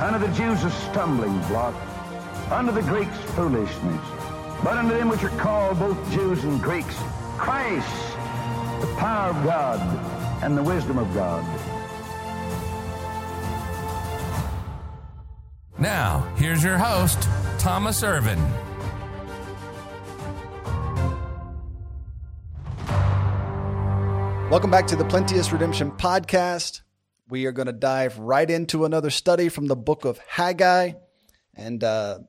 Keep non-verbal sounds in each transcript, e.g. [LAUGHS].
Unto the Jews a stumbling block, unto the Greeks foolishness. But unto them which are called both Jews and Greeks, Christ, the power of God and the wisdom of God. Now, here's your host, Thomas Irvin. Welcome back to the Plenteous Redemption Podcast. We are going to dive right into another study from the book of Haggai. And uh,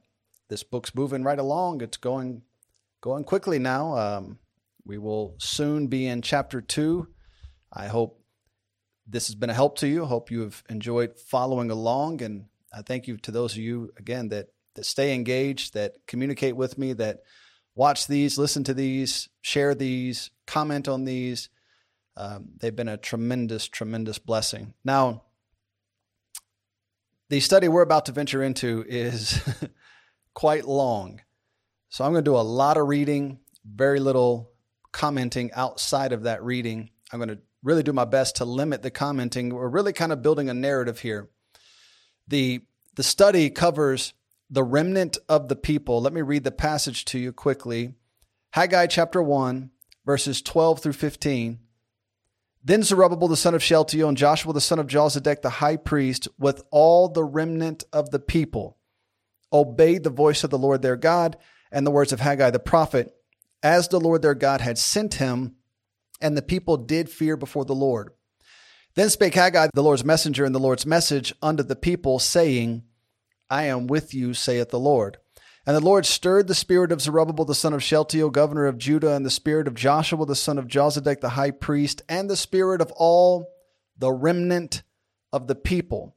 this book's moving right along. It's going going quickly now. Um, we will soon be in chapter two. I hope this has been a help to you. I hope you have enjoyed following along. And I thank you to those of you, again, that, that stay engaged, that communicate with me, that watch these, listen to these, share these, comment on these. Um, they've been a tremendous, tremendous blessing. Now, the study we're about to venture into is [LAUGHS] quite long. So I'm going to do a lot of reading, very little commenting outside of that reading. I'm going to really do my best to limit the commenting. We're really kind of building a narrative here. The, the study covers the remnant of the people. Let me read the passage to you quickly. Haggai chapter 1, verses 12 through 15. Then Zerubbabel the son of Shealtiel and Joshua the son of Jozadak the high priest, with all the remnant of the people, obeyed the voice of the Lord their God and the words of Haggai the prophet, as the Lord their God had sent him, and the people did fear before the Lord. Then spake Haggai the Lord's messenger and the Lord's message unto the people, saying, I am with you, saith the Lord. And the Lord stirred the spirit of Zerubbabel the son of Shealtiel, governor of Judah, and the spirit of Joshua the son of Jozadak the high priest, and the spirit of all the remnant of the people.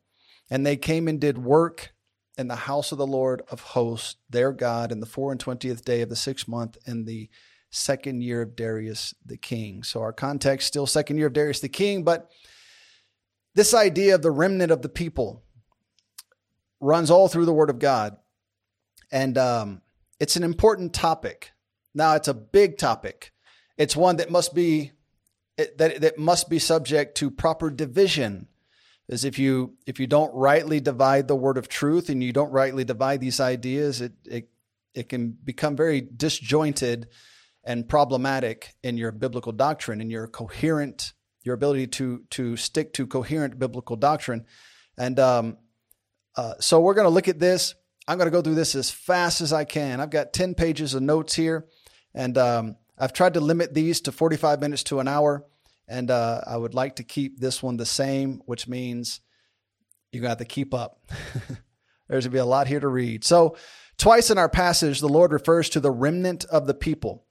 And they came and did work in the house of the Lord of hosts, their God, in the four and twentieth day of the sixth month, in the second year of Darius the king. So our context still second year of Darius the king, but this idea of the remnant of the people runs all through the Word of God, and um, it's an important topic. Now, it's a big topic. It's one that must be that that must be subject to proper division. As if you if you don't rightly divide the word of truth and you don't rightly divide these ideas, it it it can become very disjointed and problematic in your biblical doctrine and your coherent your ability to to stick to coherent biblical doctrine. And um, uh, so we're going to look at this. I'm going to go through this as fast as I can. I've got 10 pages of notes here, and um, I've tried to limit these to 45 minutes to an hour. And uh, I would like to keep this one the same, which means you're going to have to keep up. [LAUGHS] There's going to be a lot here to read. So, twice in our passage, the Lord refers to the remnant of the people.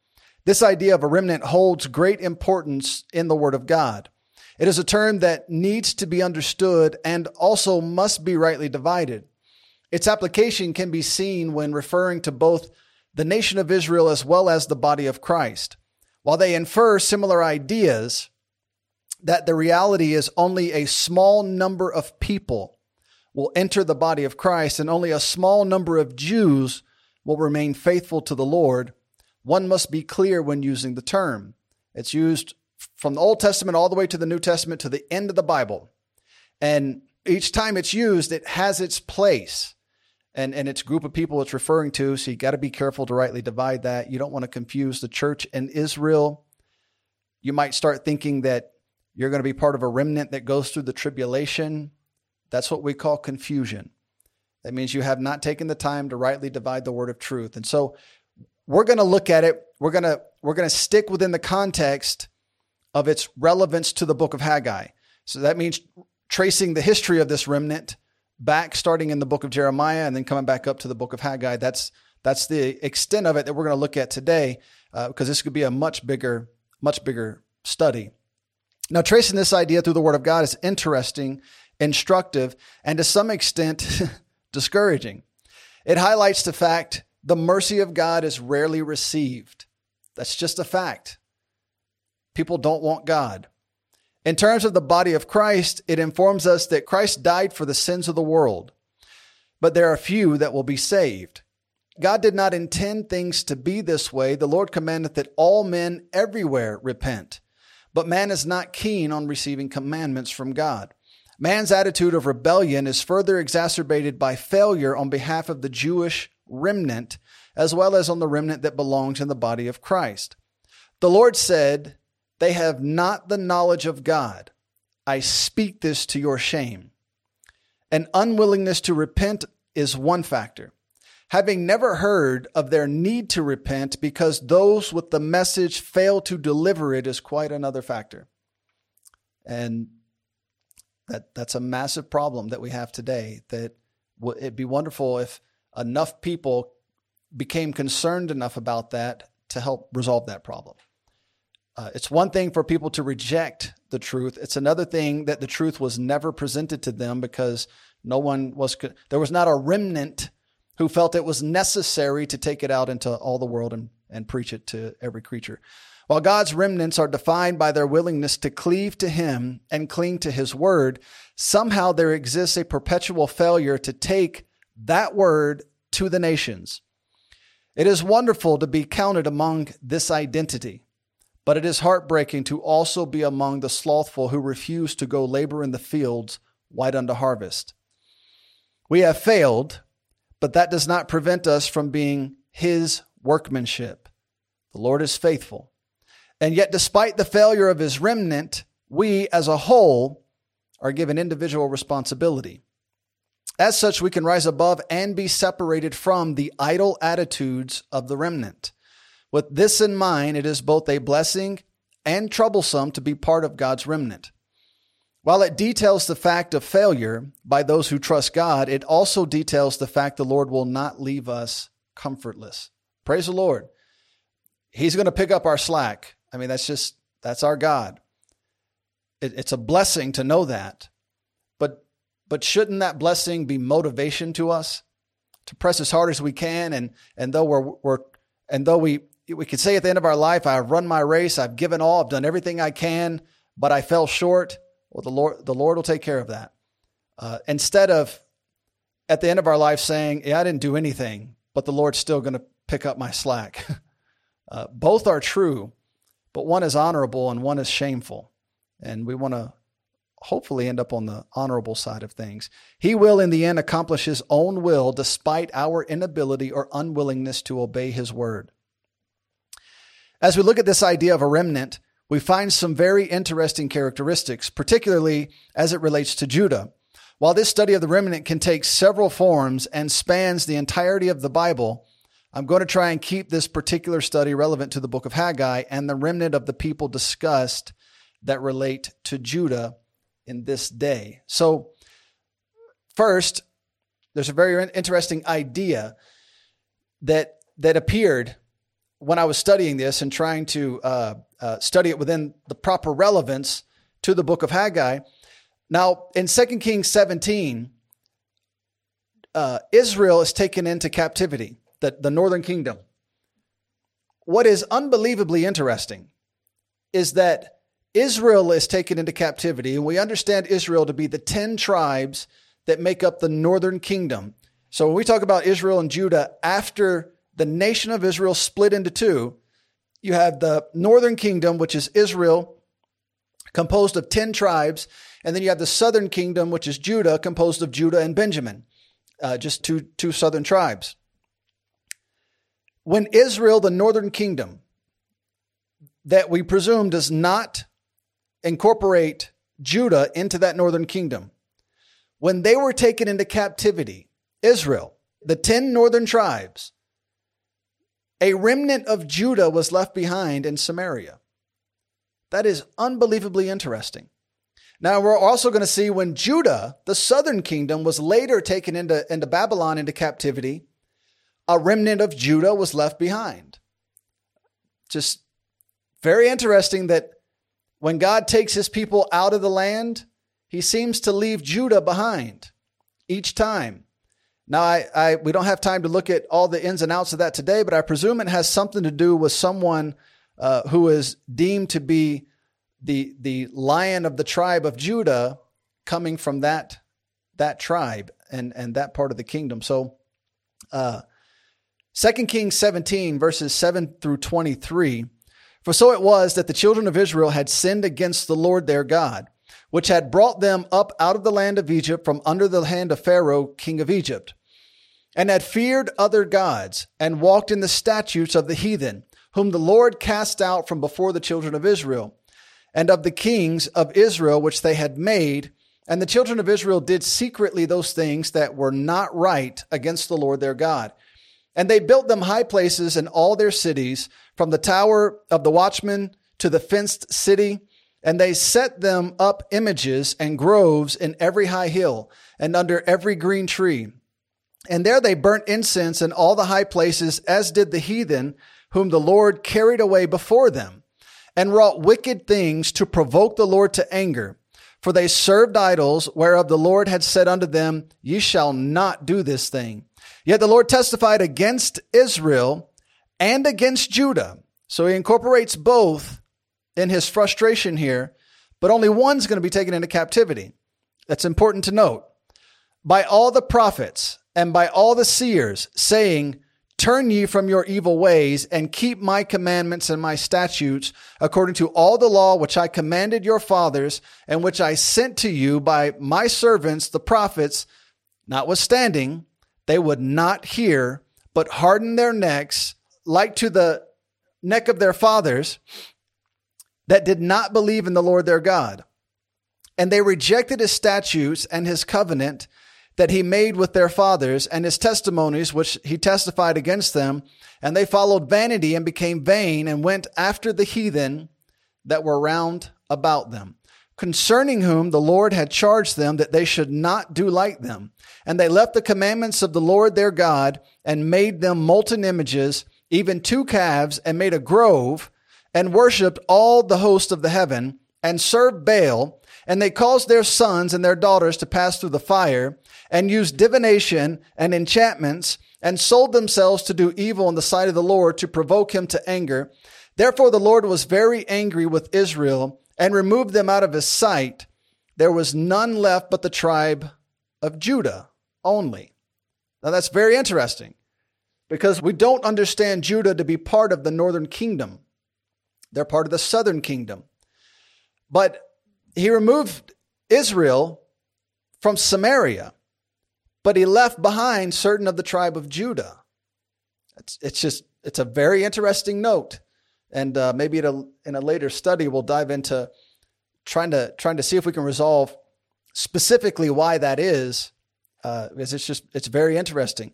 This idea of a remnant holds great importance in the Word of God. It is a term that needs to be understood and also must be rightly divided. Its application can be seen when referring to both the nation of Israel as well as the body of Christ. While they infer similar ideas, that the reality is only a small number of people will enter the body of Christ and only a small number of Jews will remain faithful to the Lord, one must be clear when using the term. It's used from the Old Testament all the way to the New Testament to the end of the Bible. And each time it's used, it has its place and, and its group of people it's referring to. So you got to be careful to rightly divide that. You don't want to confuse the church and Israel. You might start thinking that you're going to be part of a remnant that goes through the tribulation. That's what we call confusion. That means you have not taken the time to rightly divide the word of truth. And so we're going to look at it. We're going to we're going to stick within the context of its relevance to the book of Haggai. So that means tracing the history of this remnant back starting in the book of Jeremiah and then coming back up to the book of Haggai. That's that's the extent of it that we're going to look at today because uh, this could be a much bigger much bigger study. Now tracing this idea through the word of God is interesting, instructive, and to some extent [LAUGHS] discouraging. It highlights the fact the mercy of God is rarely received. That's just a fact. People don't want God. In terms of the body of Christ, it informs us that Christ died for the sins of the world, but there are few that will be saved. God did not intend things to be this way. The Lord commandeth that all men everywhere repent. But man is not keen on receiving commandments from God. Man's attitude of rebellion is further exacerbated by failure on behalf of the Jewish remnant, as well as on the remnant that belongs in the body of Christ. The Lord said, They have not the knowledge of God. I speak this to your shame. An unwillingness to repent is one factor. Having never heard of their need to repent because those with the message fail to deliver it is quite another factor. And that that's a massive problem that we have today. That it'd be wonderful if enough people became concerned enough about that to help resolve that problem. Uh, it's one thing for people to reject the truth. It's another thing that the truth was never presented to them because no one was, there was not a remnant who felt it was necessary to take it out into all the world and, and preach it to every creature. While God's remnants are defined by their willingness to cleave to Him and cling to His word, somehow there exists a perpetual failure to take that word to the nations. It is wonderful to be counted among this identity, but it is heartbreaking to also be among the slothful who refuse to go labor in the fields white unto harvest. We have failed, but that does not prevent us from being His workmanship. The Lord is faithful and yet, despite the failure of his remnant, we as a whole are given individual responsibility. As such, we can rise above and be separated from the idle attitudes of the remnant. With this in mind, it is both a blessing and troublesome to be part of God's remnant. While it details the fact of failure by those who trust God, it also details the fact the Lord will not leave us comfortless. Praise the Lord. He's going to pick up our slack. I mean, that's just, that's our God. It, it's a blessing to know that. But, but shouldn't that blessing be motivation to us to press as hard as we can? And, and though we're, we're, and though we, we could say at the end of our life, I've run my race, I've given all, I've done everything I can, but I fell short. Well, the Lord, the Lord will take care of that. Uh, instead of at the end of our life saying, yeah, I didn't do anything, but the Lord's still going to pick up my slack. [LAUGHS] uh, both are true, but one is honorable and one is shameful. And we want to hopefully end up on the honorable side of things. He will, in the end, accomplish his own will despite our inability or unwillingness to obey his word. As we look at this idea of a remnant, we find some very interesting characteristics, particularly as it relates to Judah. While this study of the remnant can take several forms and spans the entirety of the Bible, I'm going to try and keep this particular study relevant to the book of Haggai and the remnant of the people discussed that relate to Judah in this day. So, first, there's a very interesting idea that that appeared when I was studying this and trying to uh, uh, study it within the proper relevance to the book of Haggai. Now, in 2 Kings 17, uh, Israel is taken into captivity the, the northern kingdom. What is unbelievably interesting is that Israel is taken into captivity, and we understand Israel to be the 10 tribes that make up the northern kingdom. So when we talk about Israel and Judah, after the nation of Israel split into two, you have the northern kingdom, which is Israel, composed of 10 tribes, and then you have the southern kingdom, which is Judah, composed of Judah and Benjamin, uh, just two, two southern tribes. When Israel, the northern kingdom, that we presume does not incorporate Judah into that northern kingdom, when they were taken into captivity, Israel, the 10 northern tribes, a remnant of Judah was left behind in Samaria. That is unbelievably interesting. Now, we're also going to see when Judah, the southern kingdom, was later taken into, into Babylon into captivity, a remnant of Judah was left behind. Just very interesting that when God takes his people out of the land, he seems to leave Judah behind each time. Now, I, I, we don't have time to look at all the ins and outs of that today, but I presume it has something to do with someone uh, who is deemed to be the the lion of the tribe of Judah, coming from that that tribe and and that part of the kingdom. So, uh, Second Kings seventeen verses seven through twenty three. For so it was that the children of Israel had sinned against the Lord their God, which had brought them up out of the land of Egypt from under the hand of Pharaoh, king of Egypt and had feared other gods, and walked in the statutes of the heathen, whom the Lord cast out from before the children of Israel, and of the kings of Israel which they had made. And the children of Israel did secretly those things that were not right against the Lord their God. And they built them high places in all their cities, from the tower of the watchman to the fenced city. And they set them up images and groves in every high hill and under every green tree and there they burnt incense in all the high places, as did the heathen, whom the Lord carried away before them, and wrought wicked things to provoke the Lord to anger. For they served idols, whereof the Lord had said unto them, Ye shall not do this thing. Yet the Lord testified against Israel and against Judah. So he incorporates both in his frustration here, but only one's going to be taken into captivity. That's important to note. By all the prophets, and by all the seers, saying, Turn ye from your evil ways and keep my commandments and my statutes according to all the law which I commanded your fathers and which I sent to you by my servants, the prophets. Notwithstanding, they would not hear, but harden their necks like to the neck of their fathers that did not believe in the Lord their God. And they rejected his statutes and his covenant that he made with their fathers and his testimonies which he testified against them. And they followed vanity and became vain and went after the heathen that were round about them, concerning whom the Lord had charged them that they should not do like them. And they left the commandments of the Lord their God and made them molten images, even two calves, and made a grove and worshiped all the host of the heaven and served Baal. And they caused their sons and their daughters to pass through the fire and used divination and enchantments and sold themselves to do evil in the sight of the Lord to provoke him to anger. Therefore the Lord was very angry with Israel and removed them out of his sight. There was none left but the tribe of Judah only. Now that's very interesting because we don't understand Judah to be part of the northern kingdom. They're part of the southern kingdom. But he removed Israel from Samaria but he left behind certain of the tribe of Judah. It's, it's just, it's a very interesting note. And uh, maybe in a, in a later study, we'll dive into trying to, trying to see if we can resolve specifically why that is, uh, because it's just, it's very interesting.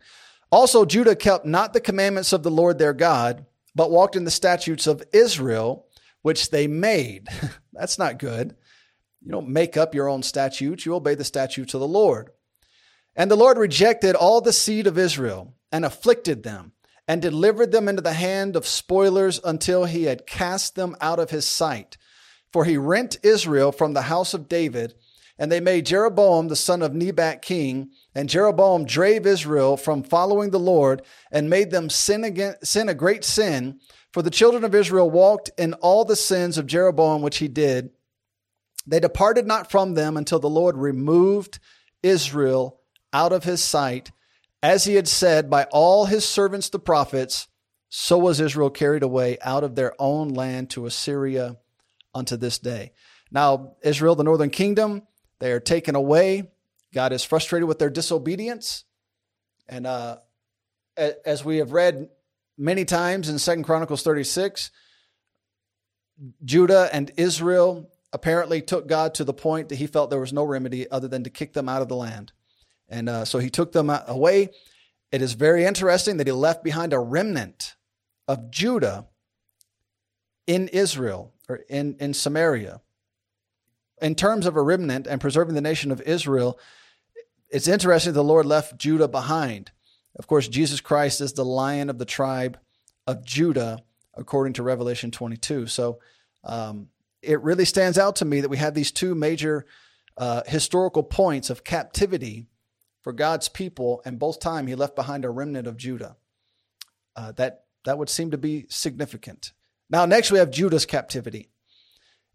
Also, Judah kept not the commandments of the Lord their God, but walked in the statutes of Israel, which they made. [LAUGHS] That's not good. You don't make up your own statutes, you obey the statutes of the Lord. And the Lord rejected all the seed of Israel and afflicted them and delivered them into the hand of spoilers until he had cast them out of his sight. For he rent Israel from the house of David, and they made Jeroboam the son of Nebat king, and Jeroboam drave Israel from following the Lord and made them sin again, sin a great sin. For the children of Israel walked in all the sins of Jeroboam which he did. They departed not from them until the Lord removed Israel out of his sight, as he had said by all his servants the prophets, so was Israel carried away out of their own land to Assyria unto this day. Now, Israel, the northern kingdom, they are taken away. God is frustrated with their disobedience. And uh, as we have read many times in Second Chronicles 36, Judah and Israel apparently took God to the point that he felt there was no remedy other than to kick them out of the land. And uh, so he took them away. It is very interesting that he left behind a remnant of Judah in Israel or in, in Samaria. In terms of a remnant and preserving the nation of Israel, it's interesting the Lord left Judah behind. Of course, Jesus Christ is the lion of the tribe of Judah, according to Revelation 22. So um, it really stands out to me that we have these two major uh, historical points of captivity for God's people, and both time he left behind a remnant of Judah. Uh, that that would seem to be significant. Now, next we have Judah's captivity.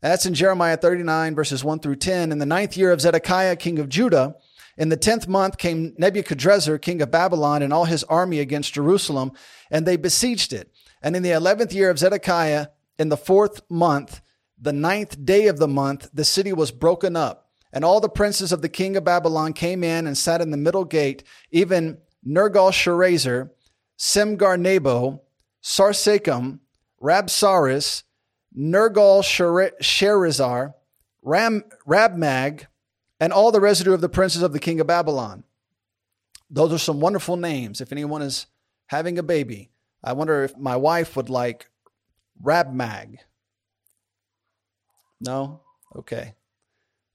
That's in Jeremiah 39, verses 1 through 10. In the ninth year of Zedekiah, king of Judah, in the tenth month came Nebuchadrezzar, king of Babylon, and all his army against Jerusalem, and they besieged it. And in the eleventh year of Zedekiah, in the fourth month, the ninth day of the month, the city was broken up. And all the princes of the king of Babylon came in and sat in the middle gate, even Nergal-Sharezer, Samgar-Nebo, Sarsechim, Rabsaris, Nergal-Sharezer, Ram, Rabmag, and all the residue of the princes of the king of Babylon. Those are some wonderful names. If anyone is having a baby, I wonder if my wife would like Rabmag. No? Okay.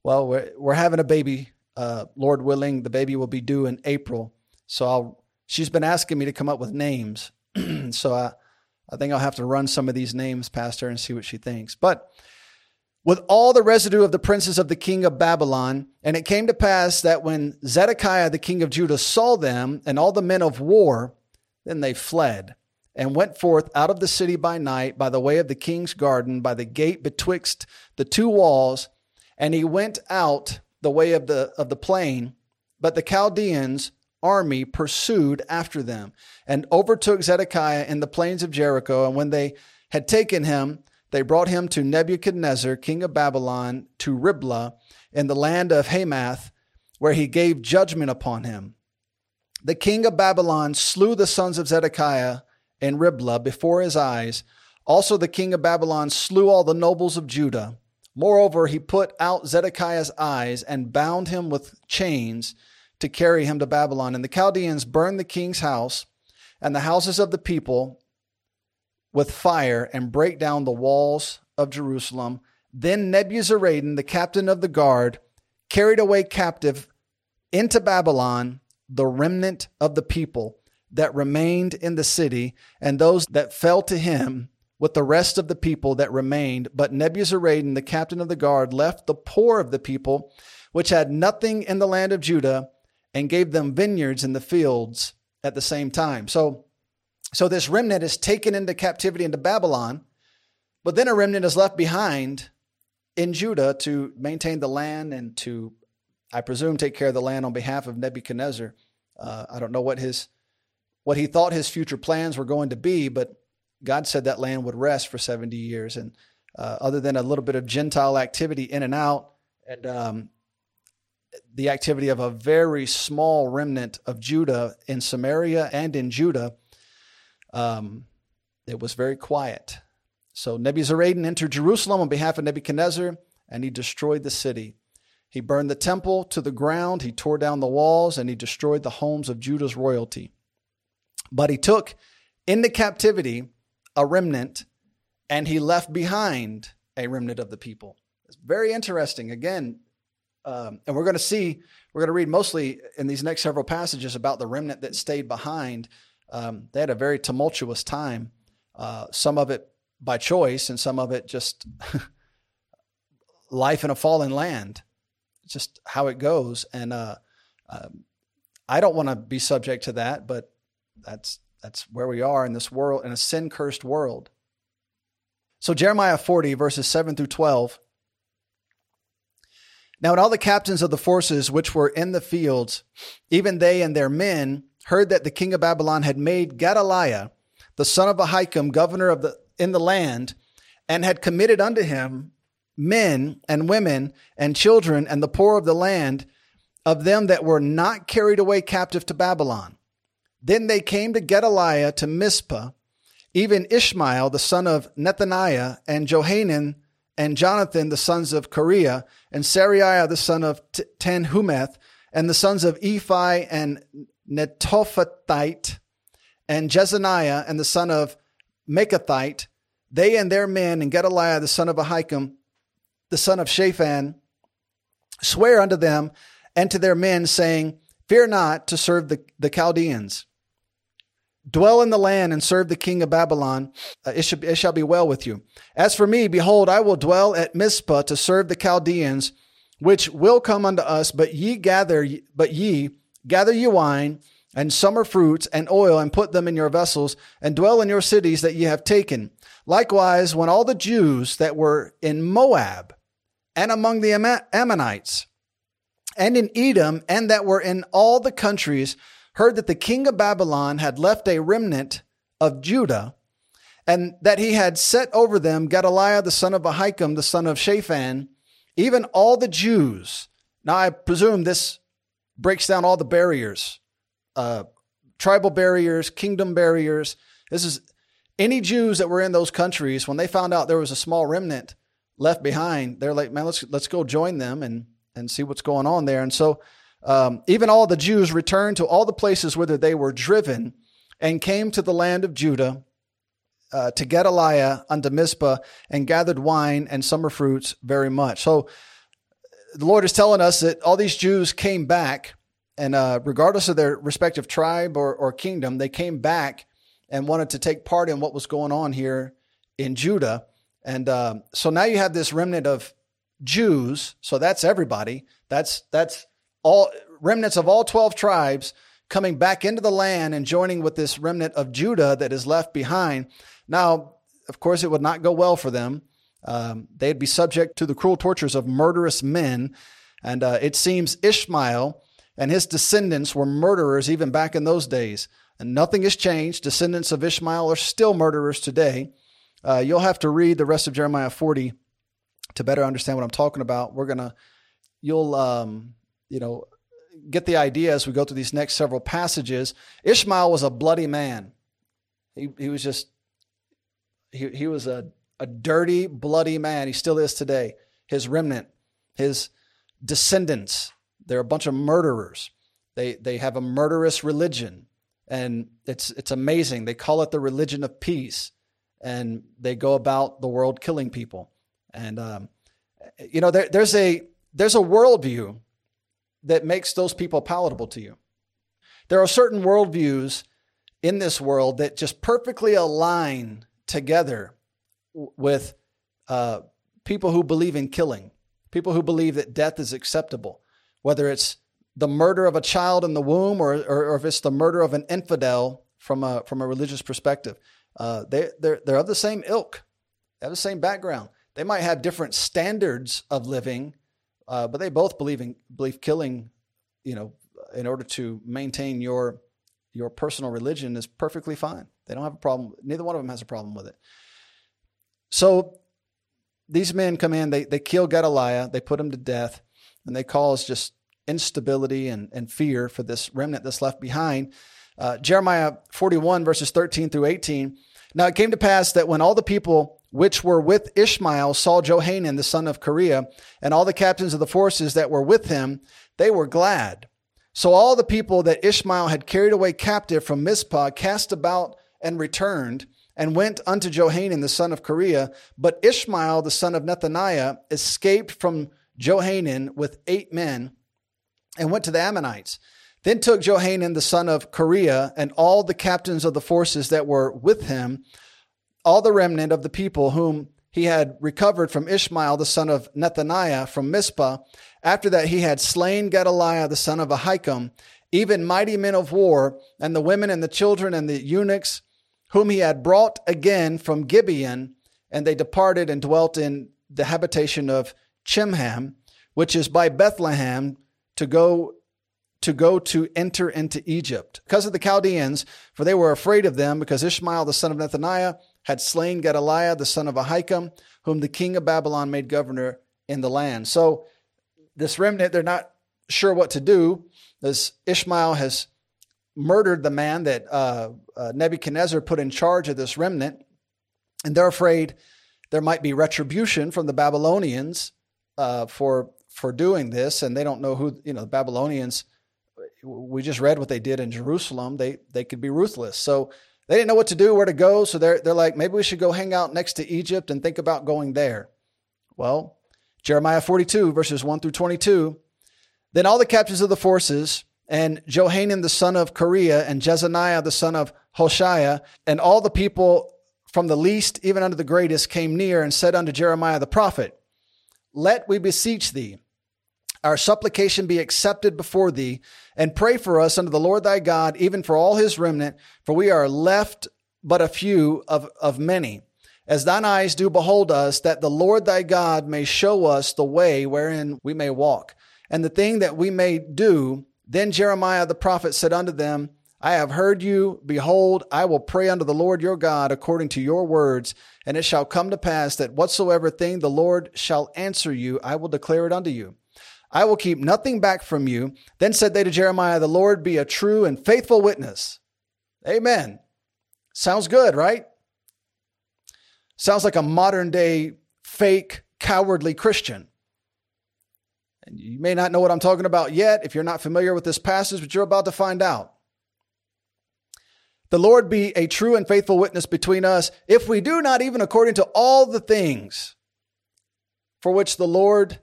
Well, we're, we're having a baby. Uh, Lord willing, the baby will be due in April. So I'll, she's been asking me to come up with names. [CLEARS THROAT] so I, I think I'll have to run some of these names past her and see what she thinks. But with all the residue of the princes of the king of Babylon. And it came to pass that when Zedekiah the king of Judah saw them and all the men of war, then they fled and went forth out of the city by night by the way of the king's garden, by the gate betwixt the two walls. And he went out the way of the, of the plain, but the Chaldeans army pursued after them and overtook Zedekiah in the plains of Jericho. And when they had taken him, they brought him to Nebuchadnezzar, king of Babylon, to Riblah in the land of Hamath, where he gave judgment upon him. The king of Babylon slew the sons of Zedekiah in Riblah before his eyes. Also, the king of Babylon slew all the nobles of Judah. Moreover, he put out Zedekiah's eyes and bound him with chains to carry him to Babylon. And the Chaldeans burned the king's house and the houses of the people with fire and break down the walls of Jerusalem. Then Nebuzaradan, the captain of the guard, carried away captive into Babylon the remnant of the people that remained in the city and those that fell to him with the rest of the people that remained. But Nebuzaradan, the captain of the guard, left the poor of the people, which had nothing in the land of Judah, and gave them vineyards in the fields at the same time. So so this remnant is taken into captivity into Babylon, but then a remnant is left behind in Judah to maintain the land and to, I presume, take care of the land on behalf of Nebuchadnezzar. Uh, I don't know what his what he thought his future plans were going to be, but God said that land would rest for 70 years. And uh, other than a little bit of Gentile activity in and out, and um, the activity of a very small remnant of Judah in Samaria and in Judah, um, it was very quiet. So Nebuzaradan entered Jerusalem on behalf of Nebuchadnezzar, and he destroyed the city. He burned the temple to the ground, he tore down the walls, and he destroyed the homes of Judah's royalty. But he took into captivity a remnant, and he left behind a remnant of the people. It's very interesting. Again, um, and we're going to see, we're going to read mostly in these next several passages about the remnant that stayed behind um, they had a very tumultuous time. Uh, some of it by choice, and some of it just [LAUGHS] life in a fallen land. Just how it goes. And uh, uh, I don't want to be subject to that, but that's that's where we are in this world, in a sin cursed world. So Jeremiah 40, verses 7 through 12. Now, when all the captains of the forces which were in the fields, even they and their men, heard that the king of Babylon had made Gedaliah, the son of Ahikam, governor of the in the land, and had committed unto him men and women and children and the poor of the land, of them that were not carried away captive to Babylon. Then they came to Gedaliah to Mizpah, even Ishmael the son of Nethaniah, and Johanan and Jonathan the sons of Kareah, and Seraiah the son of Tanhumeth, and the sons of Ephai and Netophathite, and Jezaniah and the son of Maachathite, they and their men, and Gedaliah the son of Ahikam, the son of Shaphan, swear unto them and to their men, saying, Fear not to serve the, the Chaldeans. Dwell in the land and serve the king of Babylon. Uh, it, it shall be well with you. As for me, behold, I will dwell at Mizpah to serve the Chaldeans, which will come unto us. But ye gather, but ye gather ye wine and summer fruits and oil and put them in your vessels and dwell in your cities that ye have taken. Likewise, when all the Jews that were in Moab and among the Ammonites and in Edom and that were in all the countries heard that the king of Babylon had left a remnant of Judah and that he had set over them Gedaliah the son of Ahikam, the son of Shaphan, even all the Jews. Now I presume this breaks down all the barriers uh, tribal barriers, kingdom barriers. This is any Jews that were in those countries when they found out there was a small remnant left behind. They're like, man, let's let's go join them and and see what's going on there. And so, um, even all the Jews returned to all the places whither they were driven, and came to the land of Judah. Uh, to Gedaliah unto Mizpah and gathered wine and summer fruits very much. So the Lord is telling us that all these Jews came back and uh, regardless of their respective tribe or, or kingdom, they came back and wanted to take part in what was going on here in Judah. And uh, so now you have this remnant of Jews. So that's everybody. That's that's all remnants of all twelve tribes coming back into the land and joining with this remnant of Judah that is left behind. Now, of course, it would not go well for them. Um, they'd be subject to the cruel tortures of murderous men. And uh, it seems Ishmael and his descendants were murderers even back in those days. And nothing has changed. Descendants of Ishmael are still murderers today. Uh, you'll have to read the rest of Jeremiah 40 to better understand what I'm talking about. We're gonna, you'll, um, you know, get the idea as we go through these next several passages. Ishmael was a bloody man. He he was just, he he was a a dirty, bloody man. He still is today. His remnant, his descendants they're a bunch of murderers. They they have a murderous religion, and it's it's amazing. They call it the religion of peace, and they go about the world killing people. And um, you know, there, there's a there's a worldview that makes those people palatable to you. There are certain worldviews in this world that just perfectly align together with uh, people who believe in killing, people who believe that death is acceptable, whether it's the murder of a child in the womb or, or, or if it's the murder of an infidel from a, from a religious perspective. Uh, they, they're, they're of the same ilk, they have the same background. They might have different standards of living, uh, but they both believe in believe killing, you know, in order to maintain your your personal religion is perfectly fine. They don't have a problem. Neither one of them has a problem with it. So these men come in, they, they kill Gedaliah, they put him to death, and they cause just instability and, and fear for this remnant that's left behind. Uh, Jeremiah 41, verses 13 through 18. Now it came to pass that when all the people which were with Ishmael saw Johanan, the son of Kareah, and all the captains of the forces that were with him, they were glad. So all the people that Ishmael had carried away captive from Mizpah cast about and returned and went unto Johanan, the son of Kareah. But Ishmael, the son of Nethaniah, escaped from Johanan with eight men and went to the Ammonites. Then took Johanan the son of Kareah and all the captains of the forces that were with him, all the remnant of the people whom he had recovered from Ishmael the son of Nethaniah from Mizpah. After that he had slain Gedaliah the son of Ahikam, even mighty men of war, and the women and the children and the eunuchs, whom he had brought again from Gibeon, and they departed and dwelt in the habitation of Chimham, which is by Bethlehem, to go to go to enter into Egypt because of the Chaldeans, for they were afraid of them, because Ishmael the son of Nethaniah had slain Gedaliah the son of Ahikam, whom the king of Babylon made governor in the land. So this remnant, they're not sure what to do, as Ishmael has murdered the man that uh, uh, Nebuchadnezzar put in charge of this remnant, and they're afraid there might be retribution from the Babylonians uh, for for doing this, and they don't know who you know the Babylonians. We just read what they did in Jerusalem. They they could be ruthless. So they didn't know what to do, where to go. So they're they're like, maybe we should go hang out next to Egypt and think about going there. Well, Jeremiah 42 verses 1 through 22. Then all the captains of the forces and Johanan the son of Kareah and Jezaniah the son of Hoshea and all the people from the least even unto the greatest came near and said unto Jeremiah the prophet, Let we beseech thee, our supplication be accepted before thee, and pray for us unto the Lord thy God, even for all his remnant, for we are left but a few of, of many. As thine eyes do behold us, that the Lord thy God may show us the way wherein we may walk, and the thing that we may do. Then Jeremiah the prophet said unto them, I have heard you. Behold, I will pray unto the Lord your God according to your words. And it shall come to pass that whatsoever thing the Lord shall answer you, I will declare it unto you. I will keep nothing back from you. Then said they to Jeremiah, The Lord be a true and faithful witness. Amen. Sounds good, right? Sounds like a modern day fake, cowardly Christian. And you may not know what I'm talking about yet if you're not familiar with this passage, but you're about to find out. The Lord be a true and faithful witness between us if we do not even according to all the things for which the Lord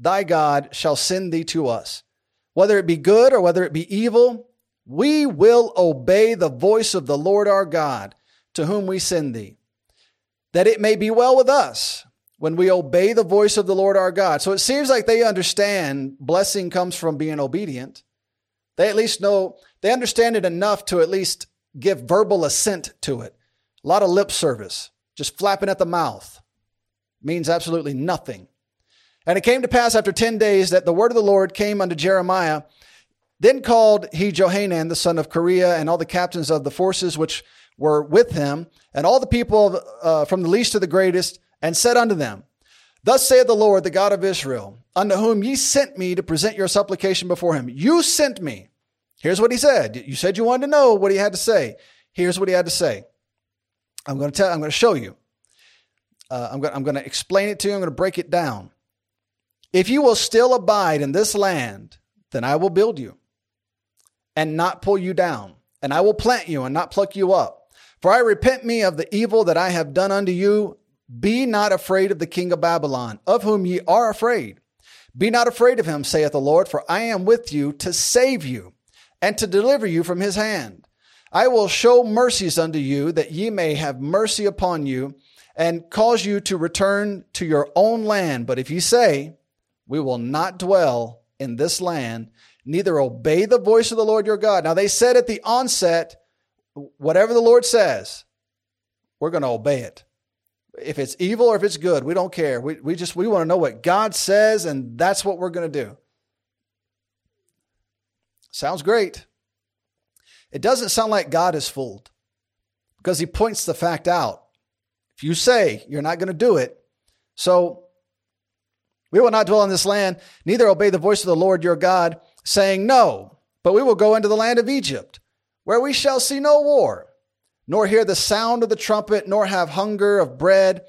thy God shall send thee to us. Whether it be good or whether it be evil, we will obey the voice of the Lord our God, to whom we send thee, that it may be well with us when we obey the voice of the Lord our God. So it seems like they understand blessing comes from being obedient. They at least know, they understand it enough to at least give verbal assent to it. A lot of lip service, just flapping at the mouth, means absolutely nothing. And it came to pass after 10 days that the word of the Lord came unto Jeremiah. Then called he Johanan, the son of Kareah, and all the captains of the forces which were with him, and all the people uh, from the least to the greatest, and said unto them, Thus saith the Lord, the God of Israel, unto whom ye sent me to present your supplication before him. You sent me. Here's what he said. You said you wanted to know what he had to say. Here's what he had to say. I'm going to tell. I'm going to show you. Uh, I'm going. I'm going to explain it to you. I'm going to break it down. If you will still abide in this land, then I will build you and not pull you down, and I will plant you and not pluck you up. For I repent me of the evil that I have done unto you. Be not afraid of the king of Babylon, of whom ye are afraid. Be not afraid of him, saith the Lord, for I am with you to save you and to deliver you from his hand. I will show mercies unto you, that ye may have mercy upon you, and cause you to return to your own land. But if ye say, we will not dwell in this land, neither obey the voice of the Lord your God. Now, they said at the onset, whatever the Lord says, we're going to obey it. If it's evil or if it's good, we don't care. We, we just, we want to know what God says, and that's what we're going to do. Sounds great. It doesn't sound like God is fooled because he points the fact out. If you say you're not going to do it, so we will not dwell in this land, neither obey the voice of the Lord your God, saying, No, but we will go into the land of Egypt, where we shall see no war, nor hear the sound of the trumpet, nor have hunger of bread,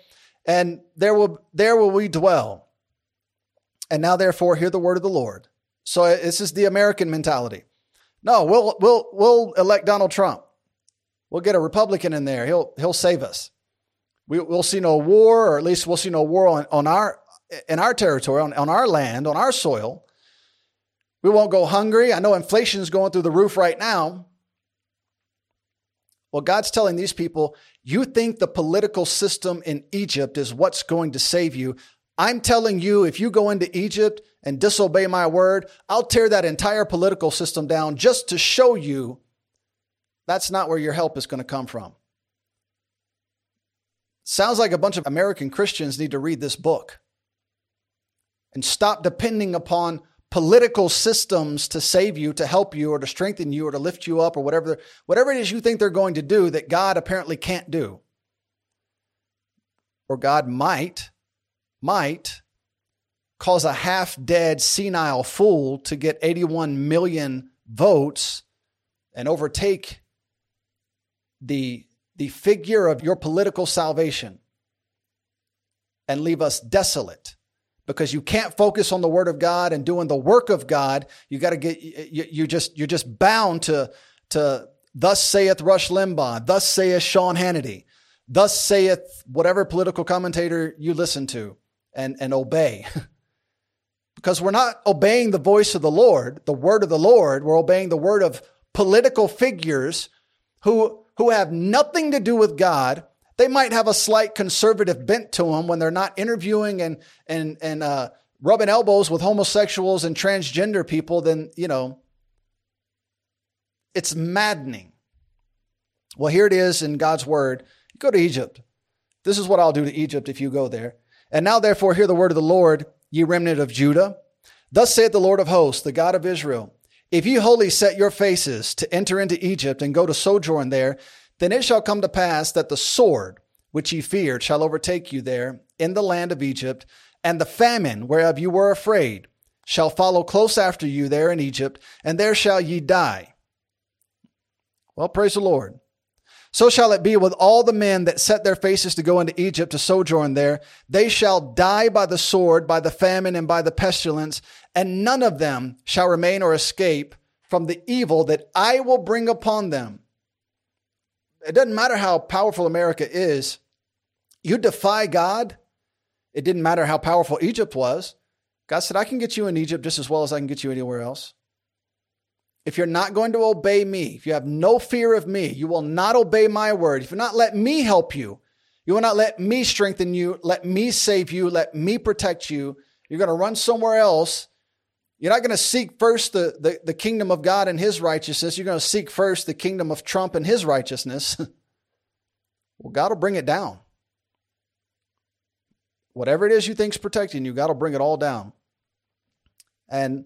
and there will, there will we dwell. And now, therefore, hear the word of the Lord. So uh, this is the American mentality. No, we'll, we'll, we'll elect Donald Trump. We'll get a Republican in there. He'll, he'll save us. We, will see no war, or at least we'll see no war on, on our, in our territory, on, on our land, on our soil. We won't go hungry. I know inflation is going through the roof right now. Well, God's telling these people, you think the political system in Egypt is what's going to save you. I'm telling you, if you go into Egypt and disobey my word, I'll tear that entire political system down just to show you that's not where your help is going to come from. Sounds like a bunch of American Christians need to read this book and stop depending upon political systems to save you, to help you, or to strengthen you, or to lift you up, or whatever, whatever it is you think they're going to do that God apparently can't do. Or God might, might cause a half dead, senile fool to get 81 million votes and overtake the, the figure of your political salvation and leave us desolate because you can't focus on the word of God and doing the work of God. You got to get you, just you're just bound to to thus saith Rush Limbaugh, thus saith Sean Hannity, thus saith whatever political commentator you listen to and and obey. [LAUGHS] because we're not obeying the voice of the Lord, the word of the Lord, we're obeying the word of political figures who who have nothing to do with God they might have a slight conservative bent to them when they're not interviewing and and and uh, rubbing elbows with homosexuals and transgender people. Then you know, it's maddening. Well, here it is in God's word. Go to Egypt. This is what I'll do to Egypt if you go there. And now, therefore, hear the word of the Lord, ye remnant of Judah. Thus saith the Lord of hosts, the God of Israel If ye wholly set your faces to enter into Egypt and go to sojourn there, then it shall come to pass that the sword which ye feared shall overtake you there in the land of Egypt, and the famine whereof you were afraid shall follow close after you there in Egypt, and there shall ye die. Well, praise the Lord. So shall it be with all the men that set their faces to go into Egypt to sojourn there. They shall die by the sword, by the famine, and by the pestilence, and none of them shall remain or escape from the evil that I will bring upon them it doesn't matter how powerful America is. You defy God. It didn't matter how powerful Egypt was. God said, I can get you in Egypt just as well as I can get you anywhere else. If you're not going to obey me, if you have no fear of me, you will not obey my word. If you not let me help you, you will not let me strengthen you, let me save you, let me protect you. You're going to run somewhere else you're not going to seek first the, the, the, kingdom of God and his righteousness. You're going to seek first the kingdom of Trump and his righteousness. [LAUGHS] well, God will bring it down. Whatever it is you think's protecting you, God will bring it all down. And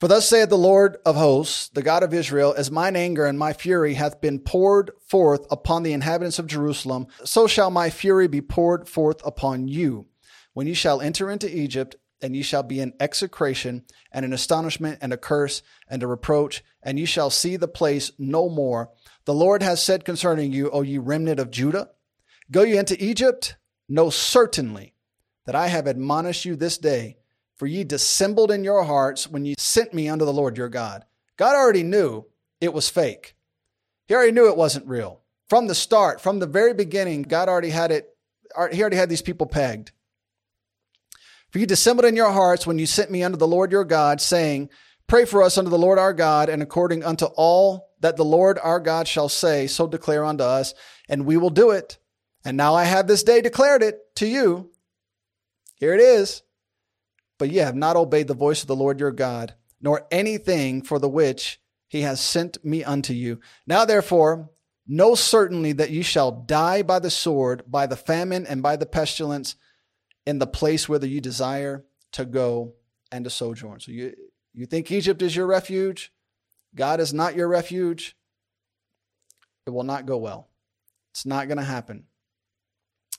for thus saith the Lord of hosts, the God of Israel, as mine anger and my fury hath been poured forth upon the inhabitants of Jerusalem, so shall my fury be poured forth upon you. When you shall enter into Egypt, and ye shall be in execration and an astonishment and a curse and a reproach, and ye shall see the place no more. The Lord has said concerning you, O ye remnant of Judah, go ye into Egypt? Know certainly that I have admonished you this day, for ye dissembled in your hearts when ye sent me unto the Lord your God. God already knew it was fake. He already knew it wasn't real. From the start, from the very beginning, God already had it, he already had these people pegged. For you dissembled in your hearts when you sent me unto the Lord your God, saying, Pray for us unto the Lord our God, and according unto all that the Lord our God shall say, so declare unto us, and we will do it. And now I have this day declared it to you. Here it is. But ye have not obeyed the voice of the Lord your God, nor anything for the which he has sent me unto you. Now therefore, know certainly that ye shall die by the sword, by the famine, and by the pestilence in the place whither you desire to go and to sojourn. So you, you think Egypt is your refuge? God is not your refuge? It will not go well. It's not going to happen.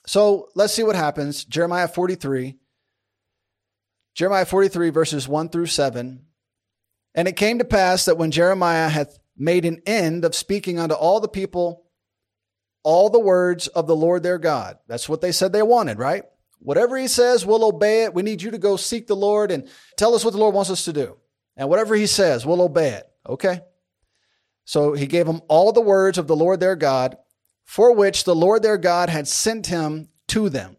So let's see what happens. Jeremiah 43. Jeremiah 43, verses 1 through 7. And it came to pass that when Jeremiah hath made an end of speaking unto all the people all the words of the Lord their God, that's what they said they wanted, right? Whatever he says, we'll obey it. We need you to go seek the Lord and tell us what the Lord wants us to do. And whatever he says, we'll obey it. Okay? So he gave them all the words of the Lord their God, for which the Lord their God had sent him to them.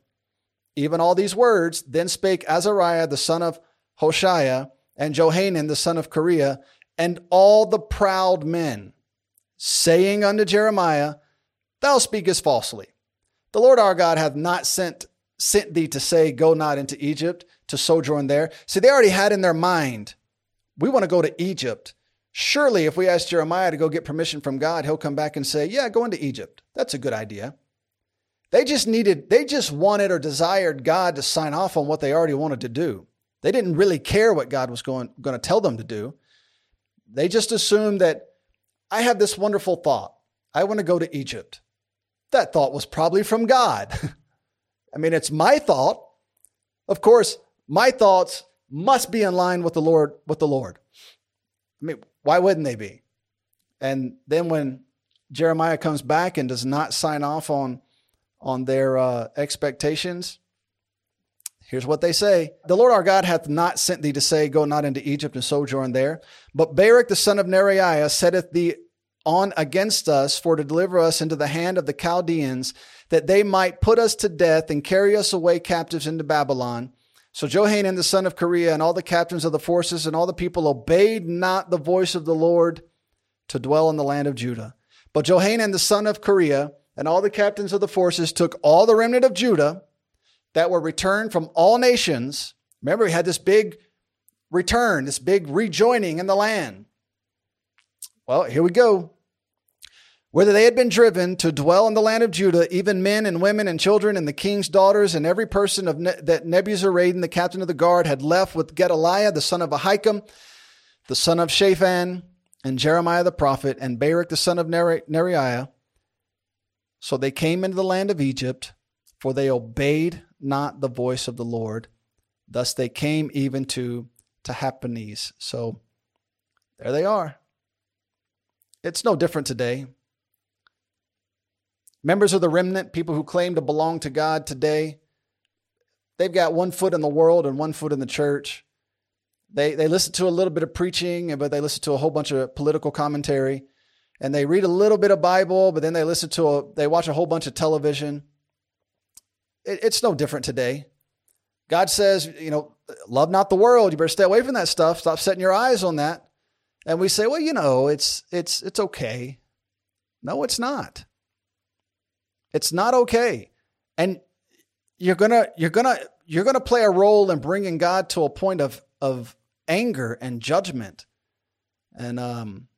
Even all these words, then spake Azariah the son of Hoshaiah, and Johanan the son of Kareah, and all the proud men, saying unto Jeremiah, Thou speakest falsely. The Lord our God hath not sent sent thee to say, Go not into Egypt to sojourn there. See, they already had in their mind, we want to go to Egypt. Surely, if we ask Jeremiah to go get permission from God, he'll come back and say, Yeah, go into Egypt. That's a good idea. They just needed, they just wanted or desired God to sign off on what they already wanted to do. They didn't really care what God was going, going to tell them to do. They just assumed that I have this wonderful thought. I want to go to Egypt. That thought was probably from God. [LAUGHS] I mean, it's my thought. Of course, my thoughts must be in line with the Lord, with the Lord. I mean, why wouldn't they be? And then when Jeremiah comes back and does not sign off on on their uh, expectations, Here's what they say. The Lord our God hath not sent thee to say, Go not into Egypt and sojourn there. But Baruch the son of Neriah setteth thee on against us for to deliver us into the hand of the Chaldeans, that they might put us to death and carry us away captives into Babylon. So Johanan the son of Kareah and all the captains of the forces and all the people obeyed not the voice of the Lord to dwell in the land of Judah. But Johanan the son of Kareah and all the captains of the forces took all the remnant of Judah that were returned from all nations. Remember, we had this big return, this big rejoining in the land. Well, here we go. Whether they had been driven to dwell in the land of Judah, even men and women and children and the king's daughters and every person of ne- that Nebuzaradan, the captain of the guard, had left with Gedaliah, the son of Ahikam, the son of Shaphan, and Jeremiah the prophet, and Baruch, the son of Neriah. So they came into the land of Egypt, for they obeyed not the voice of the Lord. Thus they came even to Tahpanhes. So there they are. It's no different today. Members of the remnant, people who claim to belong to God today, they've got one foot in the world and one foot in the church. They, they listen to a little bit of preaching, but they listen to a whole bunch of political commentary. And they read a little bit of Bible, but then they listen to a, they watch a whole bunch of television. It, it's no different today. God says, you know, love not the world. You better stay away from that stuff. Stop setting your eyes on that. And we say, well, you know, it's it's it's okay. No, it's not. It's not okay. And you're going to you're going to you're going to play a role in bringing God to a point of of anger and judgment. And um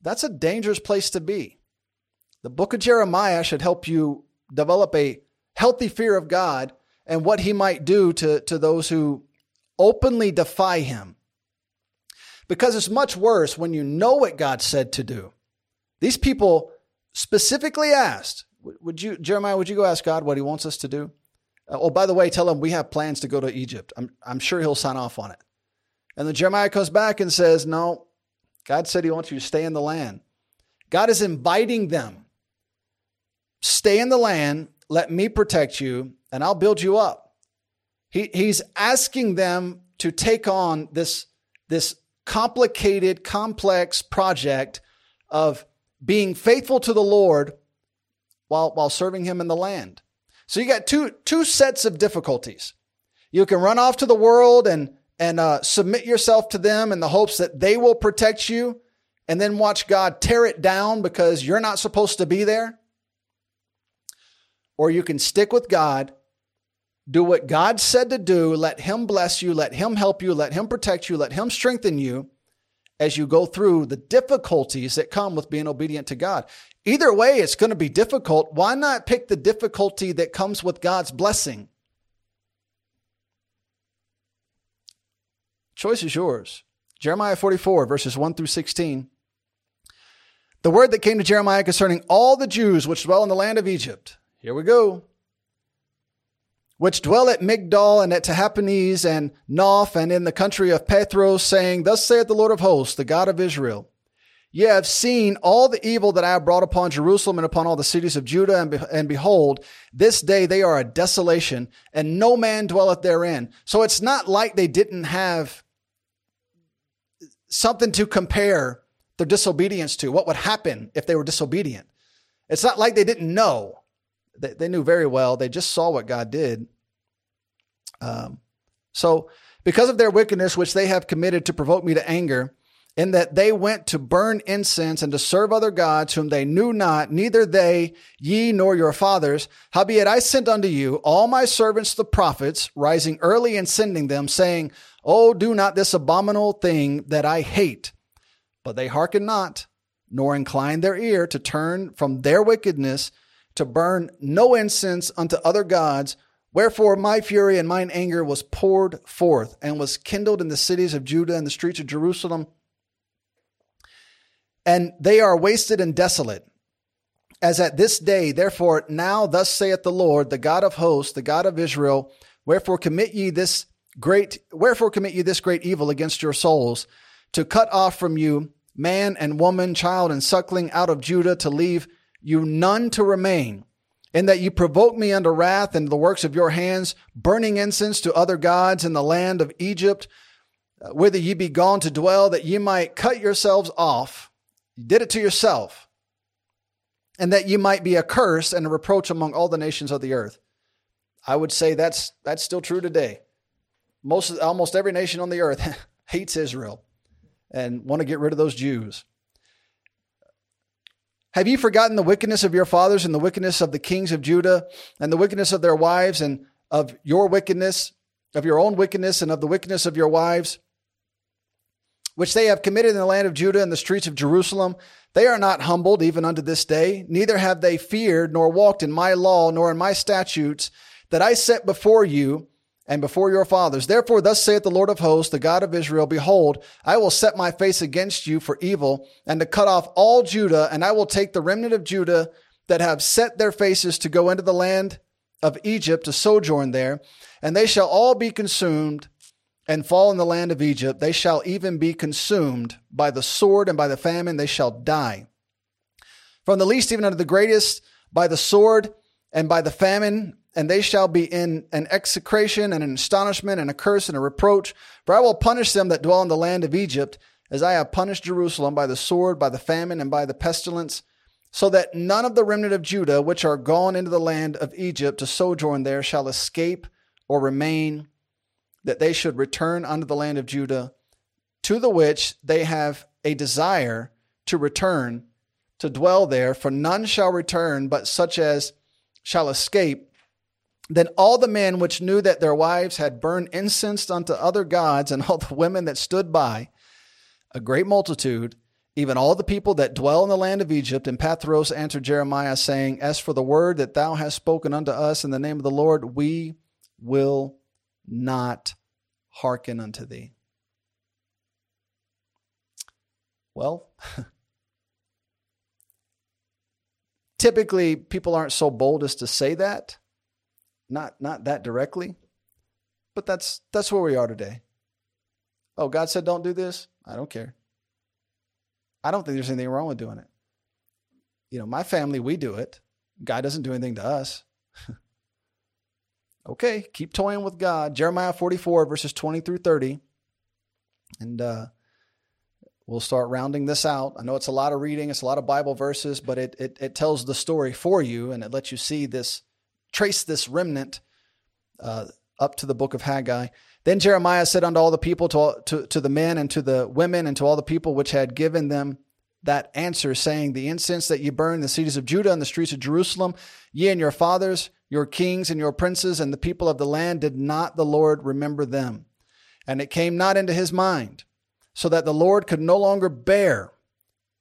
that's a dangerous place to be. The book of Jeremiah should help you develop a healthy fear of God and what he might do to, to those who openly defy him. Because it's much worse when you know what God said to do. These people specifically asked, would you, Jeremiah, would you go ask God what he wants us to do? Uh, oh, by the way, tell him we have plans to go to Egypt. I'm, I'm sure he'll sign off on it. And then Jeremiah comes back and says, no, God said he wants you to stay in the land. God is inviting them. Stay in the land let me protect you and I'll build you up. He, he's asking them to take on this, this complicated, complex project of being faithful to the Lord while, while serving him in the land. So you got two, two sets of difficulties. You can run off to the world and, and uh, submit yourself to them in the hopes that they will protect you and then watch God tear it down because you're not supposed to be there or you can stick with God, do what God said to do, let Him bless you, let Him help you, let Him protect you, let Him strengthen you as you go through the difficulties that come with being obedient to God. Either way, it's going to be difficult. Why not pick the difficulty that comes with God's blessing? Choice is yours. Jeremiah 44, verses 1 through 16. The word that came to Jeremiah concerning all the Jews which dwell in the land of Egypt here we go. Which dwell at Migdol and at Tahpanhes and Noph and in the country of Pathros, saying, Thus saith the Lord of hosts, the God of Israel. Ye have seen all the evil that I have brought upon Jerusalem and upon all the cities of Judah, and, be- and behold, this day they are a desolation, and no man dwelleth therein. So it's not like they didn't have something to compare their disobedience to, what would happen if they were disobedient. It's not like they didn't know they, they knew very well. They just saw what God did. Um, so, because of their wickedness, which they have committed to provoke me to anger, in that they went to burn incense and to serve other gods whom they knew not, neither they, ye, nor your fathers. Howbeit I sent unto you all my servants the prophets, rising early and sending them, saying, Oh, do not this abominable thing that I hate. But they hearken not, nor incline their ear to turn from their wickedness to burn no incense unto other gods. Wherefore my fury and mine anger was poured forth and was kindled in the cities of Judah and the streets of Jerusalem. And they are wasted and desolate. As at this day, therefore, now thus saith the Lord, the God of hosts, the God of Israel, wherefore commit ye this great, wherefore commit ye this great evil against your souls, to cut off from you man and woman, child and suckling out of Judah, to leave you none to remain. in that you provoke me unto wrath and the works of your hands, burning incense to other gods in the land of Egypt, uh, whither ye be gone to dwell, that ye might cut yourselves off. You did it to yourself, and that ye might be a curse and a reproach among all the nations of the earth. I would say that's that's still true today. Most almost every nation on the earth [LAUGHS] hates Israel and want to get rid of those Jews. Have you forgotten the wickedness of your fathers and the wickedness of the kings of Judah and the wickedness of their wives and of your wickedness, of your own wickedness and of the wickedness of your wives, which they have committed in the land of Judah and the streets of Jerusalem? They are not humbled even unto this day, neither have they feared nor walked in my law nor in my statutes that I set before you and before your fathers. Therefore, thus saith the Lord of hosts, the God of Israel, Behold, I will set my face against you for evil, and to cut off all Judah, and I will take the remnant of Judah that have set their faces to go into the land of Egypt to sojourn there, and they shall all be consumed and fall in the land of Egypt. They shall even be consumed by the sword and by the famine, they shall die. From the least even unto the greatest, by the sword and by the famine, and they shall be in an execration and an astonishment and a curse and a reproach. For I will punish them that dwell in the land of Egypt, as I have punished Jerusalem by the sword, by the famine, and by the pestilence, so that none of the remnant of Judah which are gone into the land of Egypt to sojourn there shall escape or remain, that they should return unto the land of Judah, to the which they have a desire to return, to dwell there, for none shall return but such as shall escape then all the men which knew that their wives had burned incense unto other gods, and all the women that stood by, a great multitude, even all the people that dwell in the land of Egypt, and Pathros answered Jeremiah, saying, As for the word that thou hast spoken unto us in the name of the Lord, we will not hearken unto thee. Well, [LAUGHS] typically people aren't so bold as to say that not not that directly, but that's that's where we are today. Oh, God said don't do this. I don't care. I don't think there's anything wrong with doing it. You know, my family, we do it. God doesn't do anything to us. [LAUGHS] okay, keep toying with God. Jeremiah 44, verses 20 through 30. And uh, we'll start rounding this out. I know it's a lot of reading, it's a lot of Bible verses, but it, it, it tells the story for you and it lets you see this trace this remnant uh, up to the book of Haggai. Then Jeremiah said unto all the people, to, to, to the men and to the women and to all the people which had given them that answer, saying, The incense that ye burn in the cities of Judah and the streets of Jerusalem, ye and your fathers, your kings and your princes, and the people of the land, did not the Lord remember them? And it came not into his mind, so that the Lord could no longer bear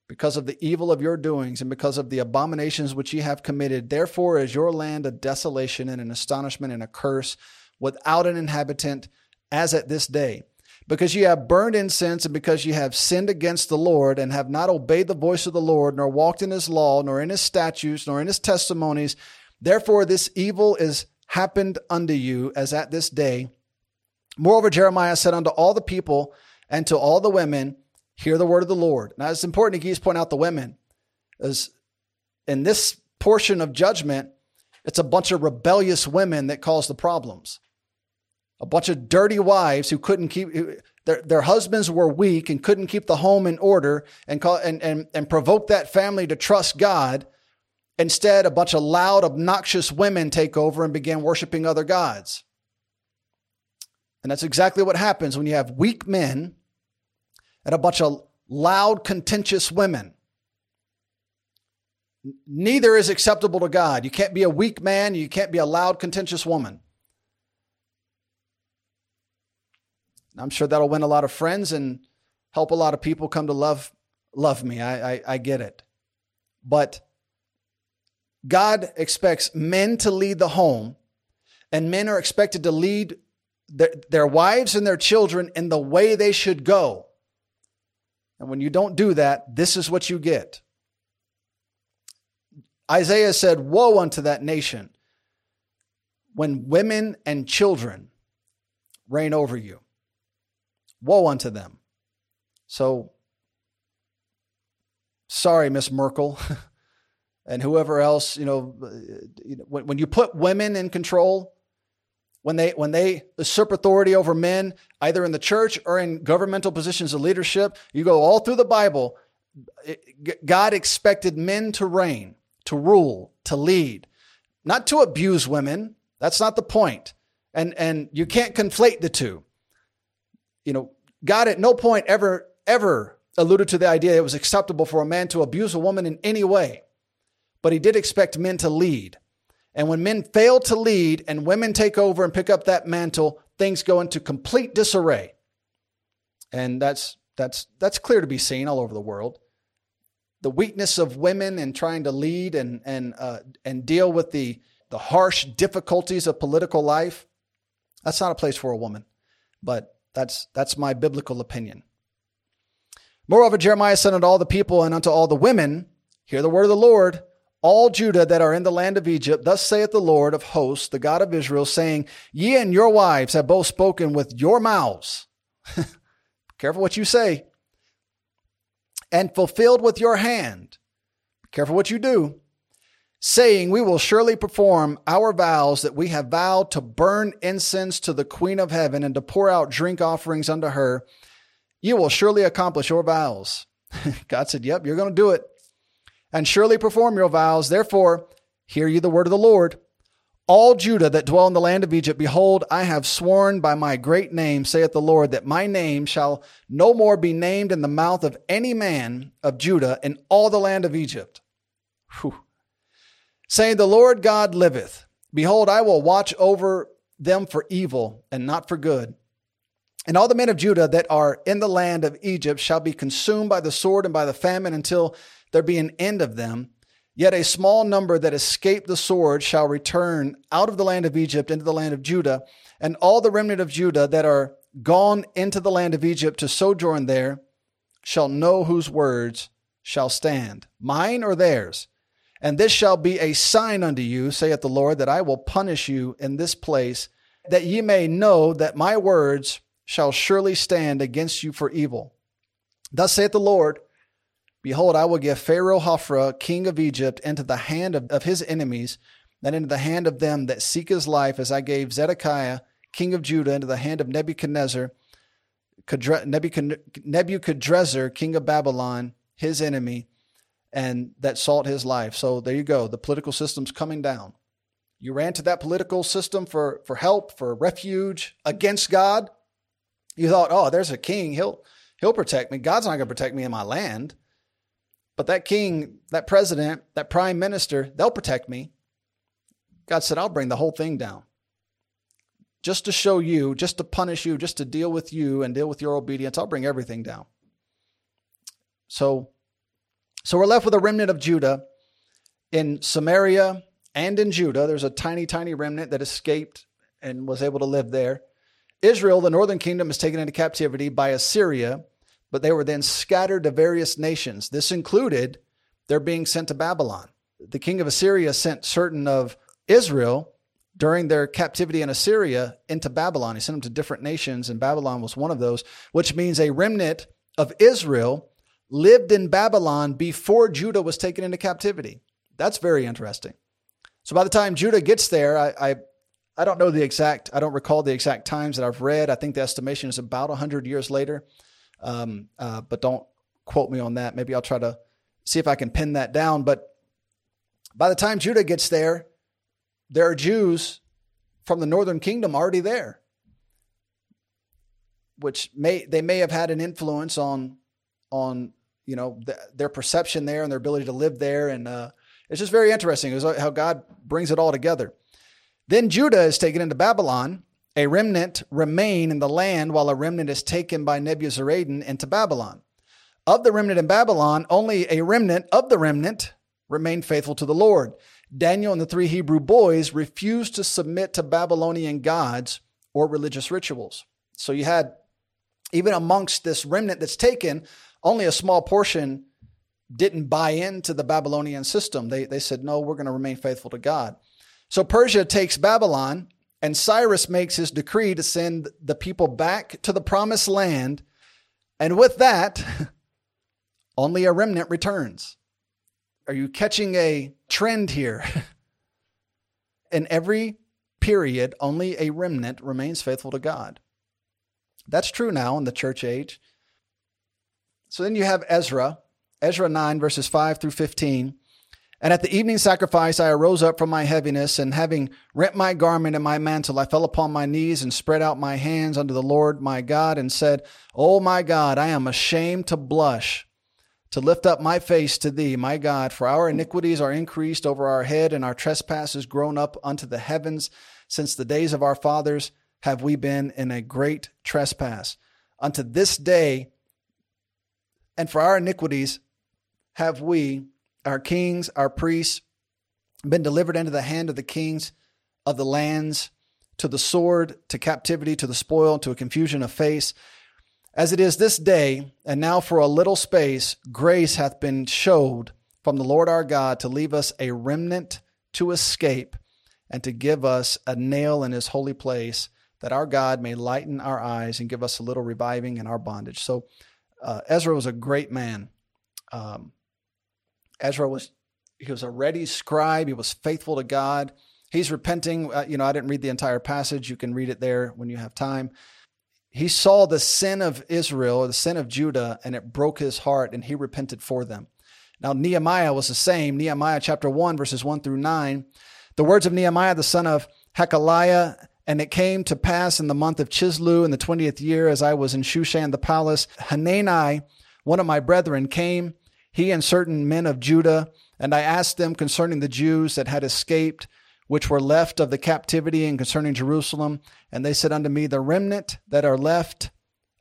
because of the evil of your doings and because of the abominations which ye have committed. Therefore is your land a desolation and an astonishment and a curse without an inhabitant as at this day. Because ye have burned incense and because ye have sinned against the Lord and have not obeyed the voice of the Lord, nor walked in his law, nor in his statutes, nor in his testimonies. Therefore this evil is happened unto you as at this day. Moreover, Jeremiah said unto all the people and to all the women, hear the word of the Lord. Now, it's important to point out the women, as in this portion of judgment, it's a bunch of rebellious women that cause the problems. A bunch of dirty wives who couldn't keep their, their husbands were weak and couldn't keep the home in order and, call, and, and, and provoke that family to trust God. Instead, a bunch of loud, obnoxious women take over and begin worshiping other gods. And that's exactly what happens when you have weak men and a bunch of loud, contentious women. Neither is acceptable to God. You can't be a weak man, you can't be a loud, contentious woman. I'm sure that'll win a lot of friends and help a lot of people come to love love me. I, I, I get it. But God expects men to lead the home, and men are expected to lead their, their wives and their children in the way they should go. And when you don't do that, this is what you get. Isaiah said, Woe unto that nation when women and children reign over you. Woe unto them. So, sorry, Miss Merkel. [LAUGHS] and whoever else, uh, you know, when, when you put women in control, when they when they usurp authority over men, either in the church or in governmental positions of leadership, you go all through the Bible. Eh, God expected men to reign, to rule, to lead, not to abuse women. That's not the point. And and you can't conflate the two. You know, God at no point ever ever alluded to the idea it was acceptable for a man to abuse a woman in any way but he did expect men to lead. And when men fail to lead and women take over and pick up that mantle, things go into complete disarray. And that's that's that's clear to be seen all over the world. The weakness of women in trying to lead and and uh, and deal with the the harsh difficulties of political life. That's not a place for a woman, but that's that's my biblical opinion. Moreover, Jeremiah said unto all the people and unto all the women, Hear the word of the Lord all Judah that are in the land of Egypt, thus saith the Lord of hosts, the God of Israel, saying, Ye and your wives have both spoken with your mouths. [LAUGHS] Careful what you say. And fulfilled with your hand. Careful what you do. Saying, We will surely perform our vows that we have vowed to burn incense to the Queen of heaven and to pour out drink offerings unto her. You will surely accomplish your vows. [LAUGHS] God said, Yep, you're going to do it and surely perform your vows. Therefore, hear ye the word of the Lord. All Judah that dwell in the land of Egypt, behold, I have sworn by my great name, saith the Lord, that my name shall no more be named in the mouth of any man of Judah in all the land of Egypt. Whew. Saying, The Lord God liveth. Behold, I will watch over them for evil and not for good. And all the men of Judah that are in the land of Egypt shall be consumed by the sword and by the famine until there be an end of them. Yet a small number that escape the sword shall return out of the land of Egypt into the land of Judah, and all the remnant of Judah that are gone into the land of Egypt to sojourn there shall know whose words shall stand, mine or theirs. And this shall be a sign unto you, saith the Lord, that I will punish you in this place, that ye may know that my words shall surely stand against you for evil. Thus saith the Lord, Behold, I will give Pharaoh Hophra, king of Egypt, into the hand of, of his enemies, and into the hand of them that seek his life, as I gave Zedekiah, king of Judah, into the hand of Nebuchadnezzar, Nebuchadrezzar, king of Babylon, his enemy, and that sought his life. So there you go. The political system's coming down. You ran to that political system for, for help, for refuge against God. You thought, oh, there's a king. He'll, he'll protect me. God's not going to protect me in my land. But that king, that president, that prime minister, they'll protect me. God said, I'll bring the whole thing down. Just to show you, just to punish you, just to deal with you and deal with your obedience, I'll bring everything down. So, so we're left with a remnant of Judah in Samaria and in Judah. There's a tiny, tiny remnant that escaped and was able to live there. Israel, the northern kingdom, is taken into captivity by Assyria but they were then scattered to various nations. This included their being sent to Babylon. The king of Assyria sent certain of Israel during their captivity in Assyria into Babylon. He sent them to different nations, and Babylon was one of those, which means a remnant of Israel lived in Babylon before Judah was taken into captivity. That's very interesting. So by the time Judah gets there, I, I, I don't know the exact, I don't recall the exact times that I've read. I think the estimation is about 100 years later. Um, uh, but don't quote me on that. Maybe I'll try to see if I can pin that down. But by the time Judah gets there, there are Jews from the northern kingdom already there, which may they may have had an influence on on you know the, their perception there and their ability to live there, and uh, it's just very interesting. How God brings it all together. Then Judah is taken into Babylon, a remnant remain in the land while a remnant is taken by Nebuzaradan into Babylon. Of the remnant in Babylon, only a remnant of the remnant remained faithful to the Lord. Daniel and the three Hebrew boys refused to submit to Babylonian gods or religious rituals. So you had, even amongst this remnant that's taken, only a small portion didn't buy into the Babylonian system. They, they said, no, we're going to remain faithful to God. So Persia takes Babylon and Cyrus makes his decree to send the people back to the promised land. And with that, [LAUGHS] only a remnant returns. are you catching a trend here? [LAUGHS] In every period, only a remnant remains faithful to God. That's true now in the church age. So then you have Ezra, Ezra 9, verses 5 through 15. And at the evening sacrifice, I arose up from my heaviness, and having rent my garment and my mantle, I fell upon my knees and spread out my hands unto the Lord my God, and said, O my God, I am ashamed to blush, to lift up my face to thee, my God, for our iniquities are increased over our head, and our trespasses grown up unto the heavens. Since the days of our fathers have we been in a great trespass. Unto this day, and for our iniquities have we our kings, our priests, been delivered into the hand of the kings of the lands, to the sword, to captivity, to the spoil, to a confusion of face. As it is this day, and now for a little space, grace hath been showed from the Lord our God to leave us a remnant to escape and to give us a nail in his holy place, that our God may lighten our eyes and give us a little reviving in our bondage. So uh, Ezra was a great man. Um, Ezra was he was a ready scribe. He was faithful to God. He's repenting. Uh, you know, I didn't read the entire passage. You can read it there when you have time. He saw the sin of Israel, or the sin of Judah, and it broke his heart, and he repented for them. Now, Nehemiah was the same. Nehemiah chapter 1, verses 1 through 9. The words of Nehemiah, the son of Hachaliah, and it came to pass in the month of Chisleu in the 20th year, as I was in Shushan the palace, Hanani, one of my brethren, came he and certain men of Judah, and I asked them concerning the Jews that had escaped, which were left of the captivity, and concerning Jerusalem. And they said unto me, The remnant that are left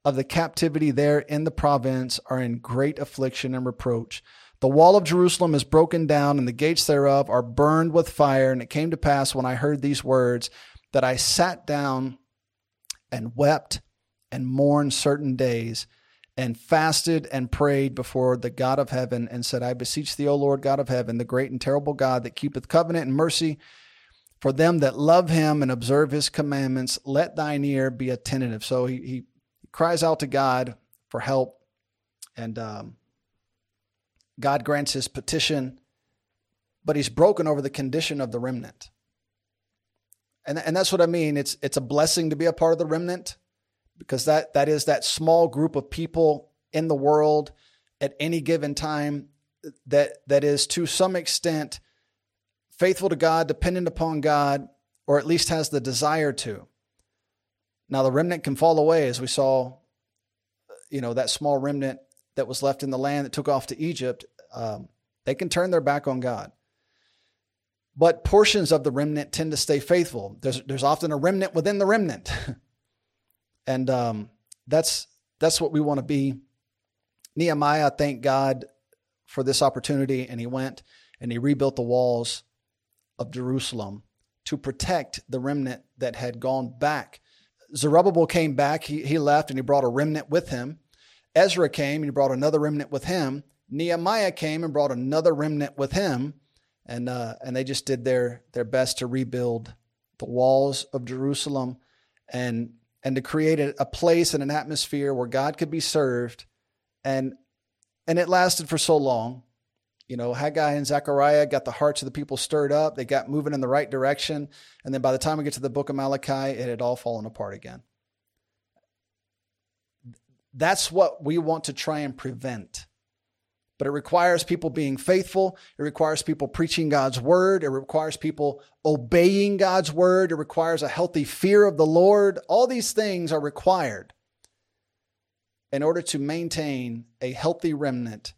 of the captivity there in the province are in great affliction and reproach. The wall of Jerusalem is broken down, and the gates thereof are burned with fire. And it came to pass when I heard these words that I sat down and wept and mourned certain days and fasted and prayed before the God of heaven and said, I beseech thee, O Lord God of heaven, the great and terrible God that keepeth covenant and mercy for them that love him and observe his commandments, let thine ear be attentive. So he, he cries out to God for help, and um, God grants his petition, but he's broken over the condition of the remnant. And, and that's what I mean. It's, it's a blessing to be a part of the remnant because that that is that small group of people in the world at any given time that that is to some extent faithful to God, dependent upon God, or at least has the desire to. Now the remnant can fall away, as we saw, you know, that small remnant that was left in the land that took off to Egypt. Um, they can turn their back on God. But portions of the remnant tend to stay faithful. There's, there's often a remnant within the remnant. [LAUGHS] And um, that's that's what we want to be. Nehemiah, thank God for this opportunity, and he went and he rebuilt the walls of Jerusalem to protect the remnant that had gone back. Zerubbabel came back, he, he left, and he brought a remnant with him. Ezra came and he brought another remnant with him. Nehemiah came and brought another remnant with him, and uh, and they just did their their best to rebuild the walls of Jerusalem. And and to create a, a place and an atmosphere where God could be served. And and it lasted for so long. You know, Haggai and Zechariah got the hearts of the people stirred up. They got moving in the right direction. And then by the time we get to the book of Malachi, it had all fallen apart again. That's what we want to try and prevent but it requires people being faithful. It requires people preaching God's word. It requires people obeying God's word. It requires a healthy fear of the Lord. All these things are required in order to maintain a healthy remnant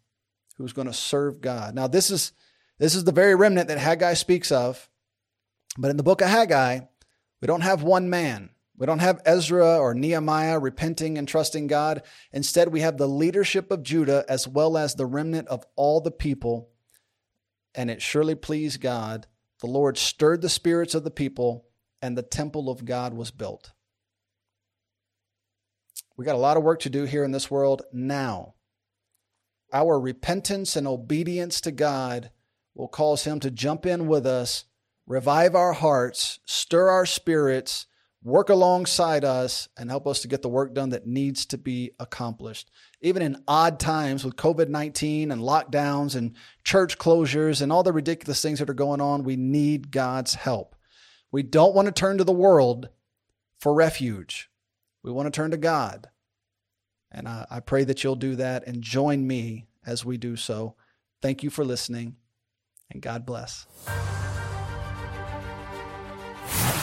who's going to serve God. Now, this is this is the very remnant that Haggai speaks of. But in the book of Haggai, we don't have one man. We don't have Ezra or Nehemiah repenting and trusting God. Instead, we have the leadership of Judah as well as the remnant of all the people. And it surely pleased God. The Lord stirred the spirits of the people, and the temple of God was built. We got a lot of work to do here in this world now. Our repentance and obedience to God will cause Him to jump in with us, revive our hearts, stir our spirits work alongside us and help us to get the work done that needs to be accomplished. Even in odd times with COVID 19 and lockdowns and church closures and all the ridiculous things that are going on, we need God's help. We don't want to turn to the world for refuge. We want to turn to God. And I, I pray that you'll do that and join me as we do so. Thank you for listening, and God bless.